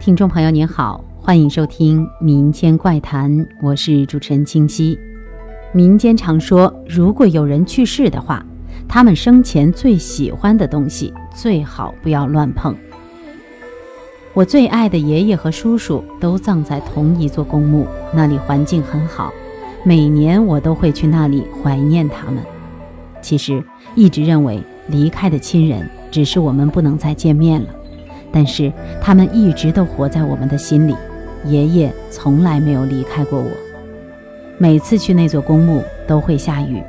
听众朋友您好，欢迎收听《民间怪谈》，我是主持人清晰。民间常说，如果有人去世的话，他们生前最喜欢的东西最好不要乱碰。我最爱的爷爷和叔叔都葬在同一座公墓，那里环境很好，每年我都会去那里怀念他们。其实一直认为离开的亲人只是我们不能再见面了，但是他们一直都活在我们的心里。爷爷从来没有离开过我。每次去那座公墓都会下雨，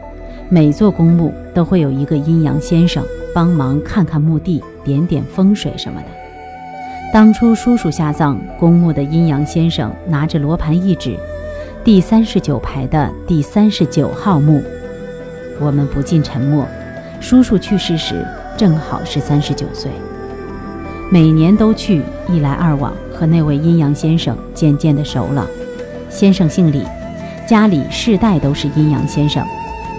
每座公墓都会有一个阴阳先生帮忙看看墓地、点点风水什么的。当初叔叔下葬，公墓的阴阳先生拿着罗盘一指，第三十九排的第三十九号墓。我们不禁沉默。叔叔去世时正好是三十九岁。每年都去，一来二往，和那位阴阳先生渐渐的熟了。先生姓李。家里世代都是阴阳先生，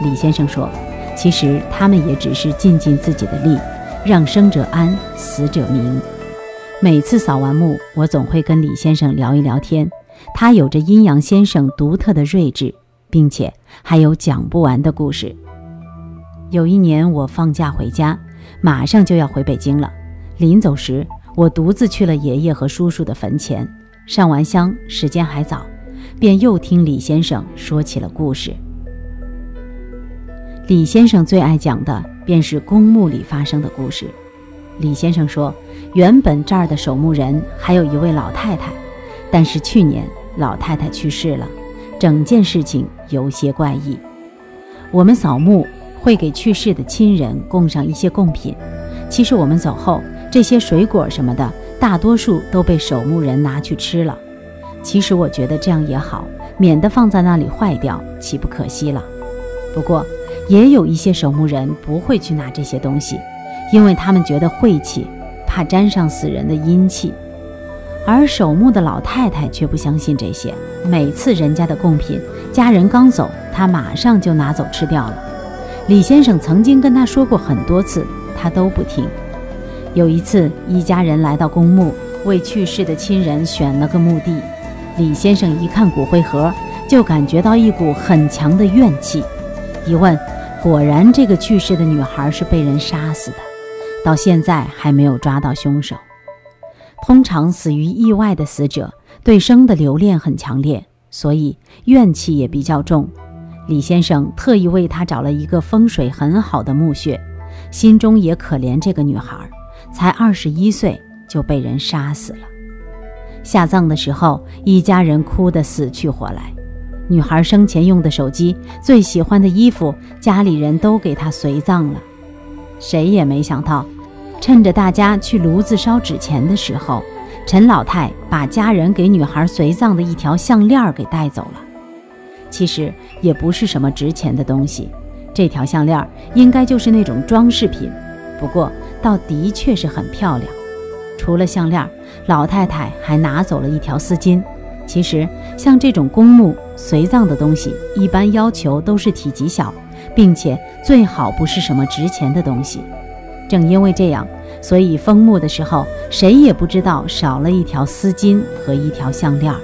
李先生说：“其实他们也只是尽尽自己的力，让生者安，死者明。”每次扫完墓，我总会跟李先生聊一聊天。他有着阴阳先生独特的睿智，并且还有讲不完的故事。有一年我放假回家，马上就要回北京了。临走时，我独自去了爷爷和叔叔的坟前，上完香，时间还早。便又听李先生说起了故事。李先生最爱讲的便是公墓里发生的故事。李先生说，原本这儿的守墓人还有一位老太太，但是去年老太太去世了，整件事情有些怪异。我们扫墓会给去世的亲人供上一些贡品，其实我们走后，这些水果什么的，大多数都被守墓人拿去吃了。其实我觉得这样也好，免得放在那里坏掉，岂不可惜了？不过，也有一些守墓人不会去拿这些东西，因为他们觉得晦气，怕沾上死人的阴气。而守墓的老太太却不相信这些，每次人家的贡品，家人刚走，她马上就拿走吃掉了。李先生曾经跟她说过很多次，她都不听。有一次，一家人来到公墓，为去世的亲人选了个墓地。李先生一看骨灰盒，就感觉到一股很强的怨气。一问，果然这个去世的女孩是被人杀死的，到现在还没有抓到凶手。通常死于意外的死者对生的留恋很强烈，所以怨气也比较重。李先生特意为她找了一个风水很好的墓穴，心中也可怜这个女孩，才二十一岁就被人杀死了。下葬的时候，一家人哭得死去活来。女孩生前用的手机、最喜欢的衣服，家里人都给她随葬了。谁也没想到，趁着大家去炉子烧纸钱的时候，陈老太把家人给女孩随葬的一条项链给带走了。其实也不是什么值钱的东西，这条项链应该就是那种装饰品，不过倒的确是很漂亮。除了项链，老太太还拿走了一条丝巾。其实，像这种公墓随葬的东西，一般要求都是体积小，并且最好不是什么值钱的东西。正因为这样，所以封墓的时候，谁也不知道少了一条丝巾和一条项链。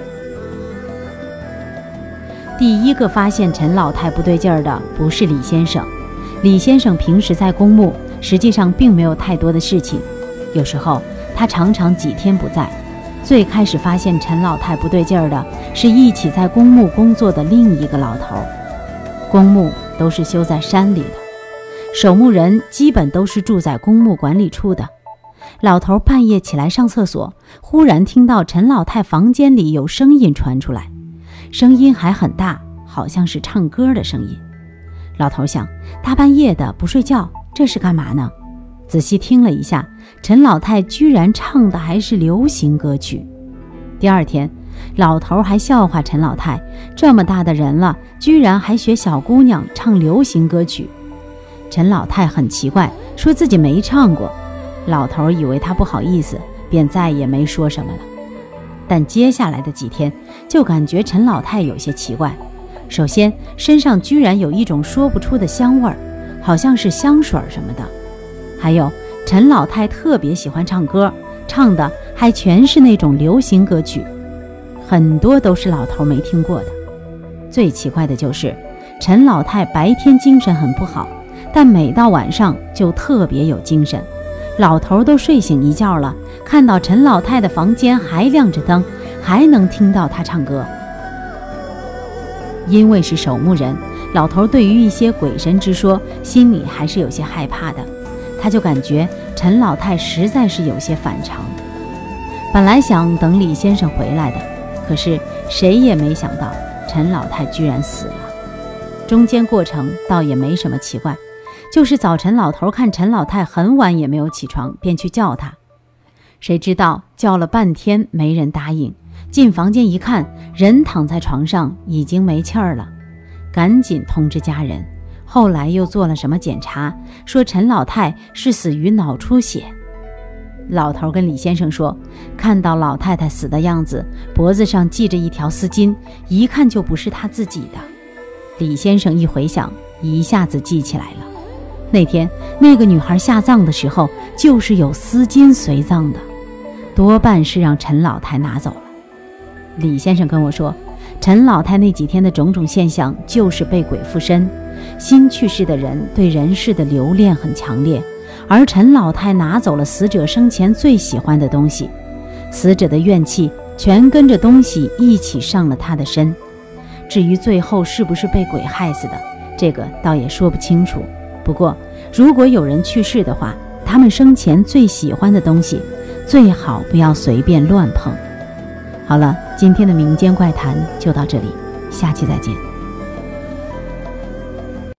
第一个发现陈老太不对劲儿的不是李先生。李先生平时在公墓，实际上并没有太多的事情，有时候。他常常几天不在。最开始发现陈老太不对劲儿的，是一起在公墓工作的另一个老头。公墓都是修在山里的，守墓人基本都是住在公墓管理处的。老头半夜起来上厕所，忽然听到陈老太房间里有声音传出来，声音还很大，好像是唱歌的声音。老头想，大半夜的不睡觉，这是干嘛呢？仔细听了一下，陈老太居然唱的还是流行歌曲。第二天，老头还笑话陈老太：“这么大的人了，居然还学小姑娘唱流行歌曲。”陈老太很奇怪，说自己没唱过。老头以为他不好意思，便再也没说什么了。但接下来的几天，就感觉陈老太有些奇怪。首先，身上居然有一种说不出的香味儿，好像是香水什么的。还有陈老太特别喜欢唱歌，唱的还全是那种流行歌曲，很多都是老头没听过的。最奇怪的就是，陈老太白天精神很不好，但每到晚上就特别有精神。老头都睡醒一觉了，看到陈老太的房间还亮着灯，还能听到她唱歌。因为是守墓人，老头对于一些鬼神之说，心里还是有些害怕的。他就感觉陈老太实在是有些反常。本来想等李先生回来的，可是谁也没想到陈老太居然死了。中间过程倒也没什么奇怪，就是早晨老头看陈老太很晚也没有起床，便去叫她。谁知道叫了半天没人答应。进房间一看，人躺在床上，已经没气儿了，赶紧通知家人。后来又做了什么检查，说陈老太是死于脑出血。老头跟李先生说，看到老太太死的样子，脖子上系着一条丝巾，一看就不是他自己的。李先生一回想，一下子记起来了，那天那个女孩下葬的时候，就是有丝巾随葬的，多半是让陈老太拿走了。李先生跟我说，陈老太那几天的种种现象就是被鬼附身。新去世的人对人世的留恋很强烈，而陈老太拿走了死者生前最喜欢的东西，死者的怨气全跟着东西一起上了他的身。至于最后是不是被鬼害死的，这个倒也说不清楚。不过，如果有人去世的话，他们生前最喜欢的东西，最好不要随便乱碰。好了，今天的民间怪谈就到这里，下期再见。